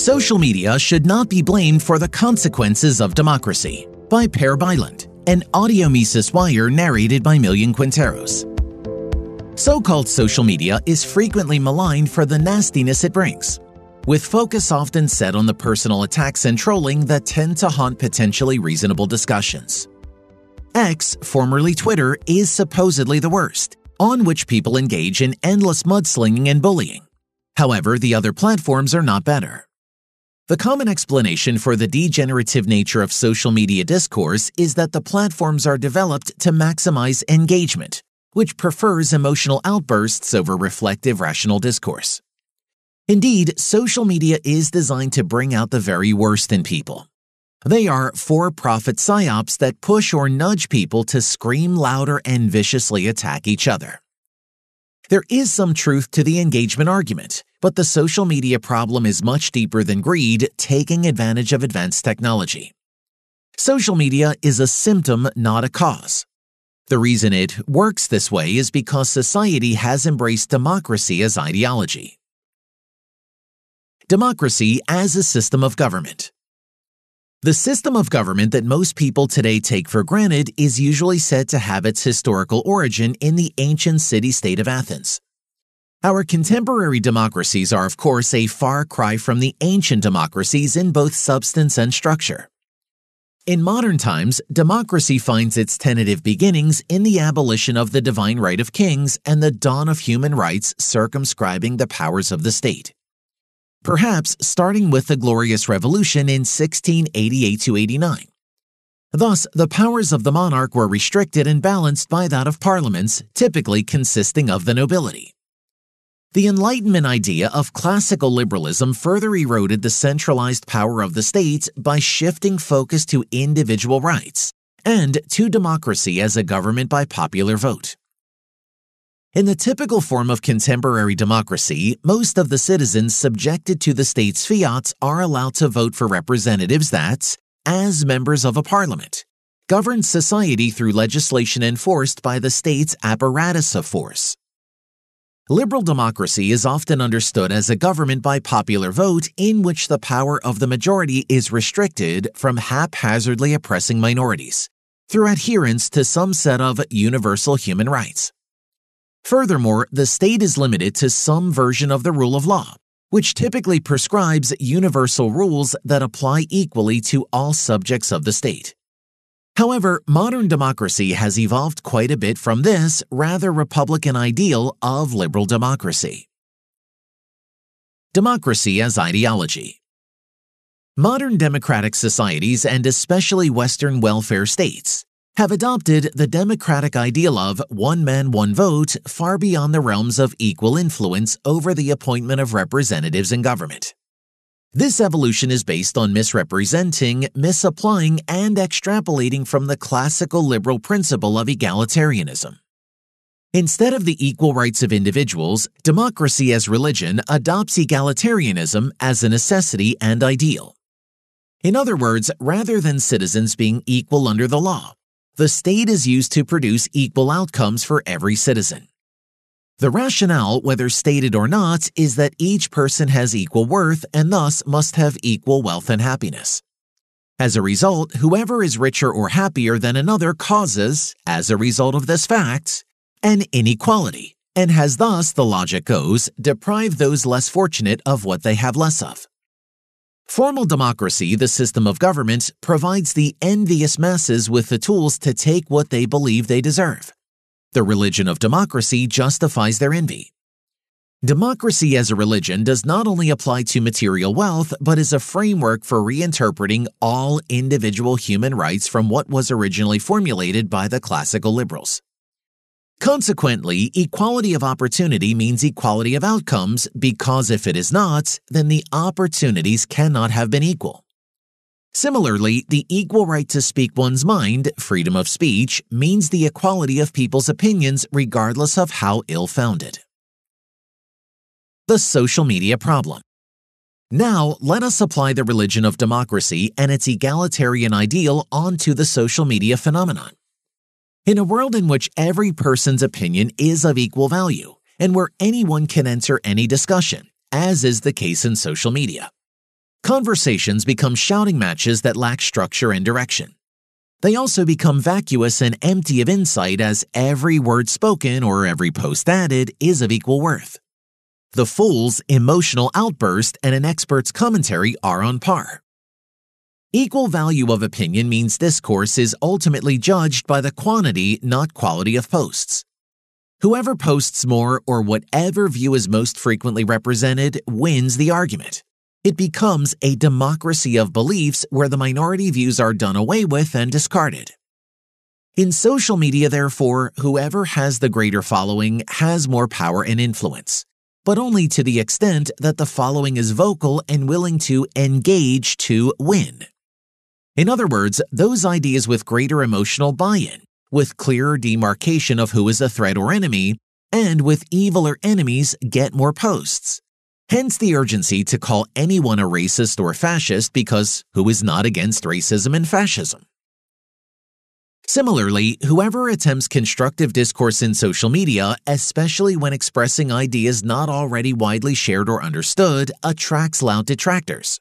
Social media should not be blamed for the consequences of democracy by Per Bylund, an audio Mises wire narrated by Millian Quinteros. So called social media is frequently maligned for the nastiness it brings, with focus often set on the personal attacks and trolling that tend to haunt potentially reasonable discussions. X, formerly Twitter, is supposedly the worst, on which people engage in endless mudslinging and bullying. However, the other platforms are not better. The common explanation for the degenerative nature of social media discourse is that the platforms are developed to maximize engagement, which prefers emotional outbursts over reflective rational discourse. Indeed, social media is designed to bring out the very worst in people. They are for profit psyops that push or nudge people to scream louder and viciously attack each other. There is some truth to the engagement argument, but the social media problem is much deeper than greed taking advantage of advanced technology. Social media is a symptom, not a cause. The reason it works this way is because society has embraced democracy as ideology. Democracy as a system of government. The system of government that most people today take for granted is usually said to have its historical origin in the ancient city state of Athens. Our contemporary democracies are, of course, a far cry from the ancient democracies in both substance and structure. In modern times, democracy finds its tentative beginnings in the abolition of the divine right of kings and the dawn of human rights circumscribing the powers of the state. Perhaps starting with the Glorious Revolution in 1688 89. Thus, the powers of the monarch were restricted and balanced by that of parliaments, typically consisting of the nobility. The Enlightenment idea of classical liberalism further eroded the centralized power of the state by shifting focus to individual rights and to democracy as a government by popular vote. In the typical form of contemporary democracy, most of the citizens subjected to the state's fiats are allowed to vote for representatives that, as members of a parliament, govern society through legislation enforced by the state's apparatus of force. Liberal democracy is often understood as a government by popular vote in which the power of the majority is restricted from haphazardly oppressing minorities through adherence to some set of universal human rights. Furthermore, the state is limited to some version of the rule of law, which typically prescribes universal rules that apply equally to all subjects of the state. However, modern democracy has evolved quite a bit from this rather Republican ideal of liberal democracy. Democracy as ideology. Modern democratic societies, and especially Western welfare states, have adopted the democratic ideal of one man, one vote far beyond the realms of equal influence over the appointment of representatives in government. This evolution is based on misrepresenting, misapplying, and extrapolating from the classical liberal principle of egalitarianism. Instead of the equal rights of individuals, democracy as religion adopts egalitarianism as a necessity and ideal. In other words, rather than citizens being equal under the law, the state is used to produce equal outcomes for every citizen. The rationale, whether stated or not, is that each person has equal worth and thus must have equal wealth and happiness. As a result, whoever is richer or happier than another causes, as a result of this fact, an inequality, and has thus, the logic goes, deprived those less fortunate of what they have less of. Formal democracy, the system of government, provides the envious masses with the tools to take what they believe they deserve. The religion of democracy justifies their envy. Democracy as a religion does not only apply to material wealth, but is a framework for reinterpreting all individual human rights from what was originally formulated by the classical liberals. Consequently, equality of opportunity means equality of outcomes because if it is not, then the opportunities cannot have been equal. Similarly, the equal right to speak one's mind, freedom of speech, means the equality of people's opinions regardless of how ill founded. The social media problem. Now, let us apply the religion of democracy and its egalitarian ideal onto the social media phenomenon. In a world in which every person's opinion is of equal value and where anyone can enter any discussion, as is the case in social media, Conversations become shouting matches that lack structure and direction. They also become vacuous and empty of insight as every word spoken or every post added is of equal worth. The fool's emotional outburst and an expert's commentary are on par. Equal value of opinion means discourse is ultimately judged by the quantity, not quality of posts. Whoever posts more or whatever view is most frequently represented wins the argument. It becomes a democracy of beliefs where the minority views are done away with and discarded. In social media, therefore, whoever has the greater following has more power and influence, but only to the extent that the following is vocal and willing to engage to win. In other words, those ideas with greater emotional buy in, with clearer demarcation of who is a threat or enemy, and with eviler enemies get more posts. Hence the urgency to call anyone a racist or fascist because who is not against racism and fascism? Similarly, whoever attempts constructive discourse in social media, especially when expressing ideas not already widely shared or understood, attracts loud detractors.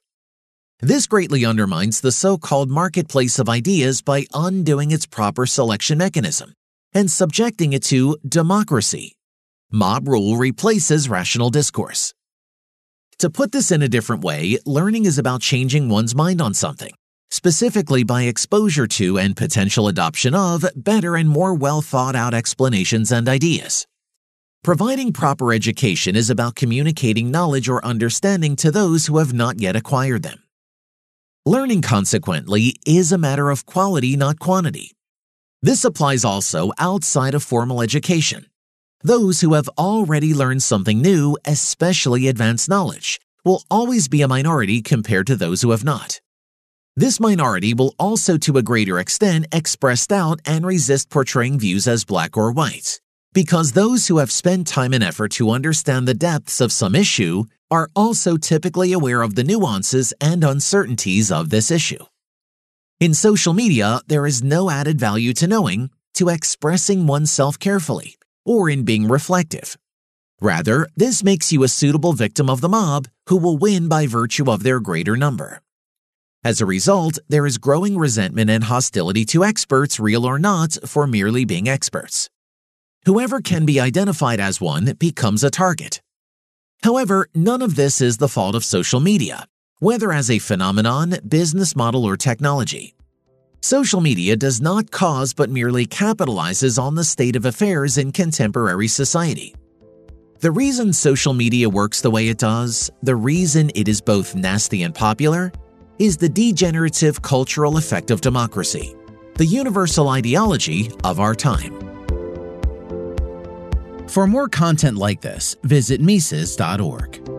This greatly undermines the so called marketplace of ideas by undoing its proper selection mechanism and subjecting it to democracy. Mob rule replaces rational discourse. To put this in a different way, learning is about changing one's mind on something, specifically by exposure to and potential adoption of better and more well thought out explanations and ideas. Providing proper education is about communicating knowledge or understanding to those who have not yet acquired them. Learning, consequently, is a matter of quality, not quantity. This applies also outside of formal education. Those who have already learned something new, especially advanced knowledge, will always be a minority compared to those who have not. This minority will also to a greater extent express doubt and resist portraying views as black or white, because those who have spent time and effort to understand the depths of some issue are also typically aware of the nuances and uncertainties of this issue. In social media, there is no added value to knowing, to expressing oneself carefully, or in being reflective. Rather, this makes you a suitable victim of the mob who will win by virtue of their greater number. As a result, there is growing resentment and hostility to experts, real or not, for merely being experts. Whoever can be identified as one becomes a target, However, none of this is the fault of social media, whether as a phenomenon, business model, or technology. Social media does not cause but merely capitalizes on the state of affairs in contemporary society. The reason social media works the way it does, the reason it is both nasty and popular, is the degenerative cultural effect of democracy, the universal ideology of our time. For more content like this, visit Mises.org.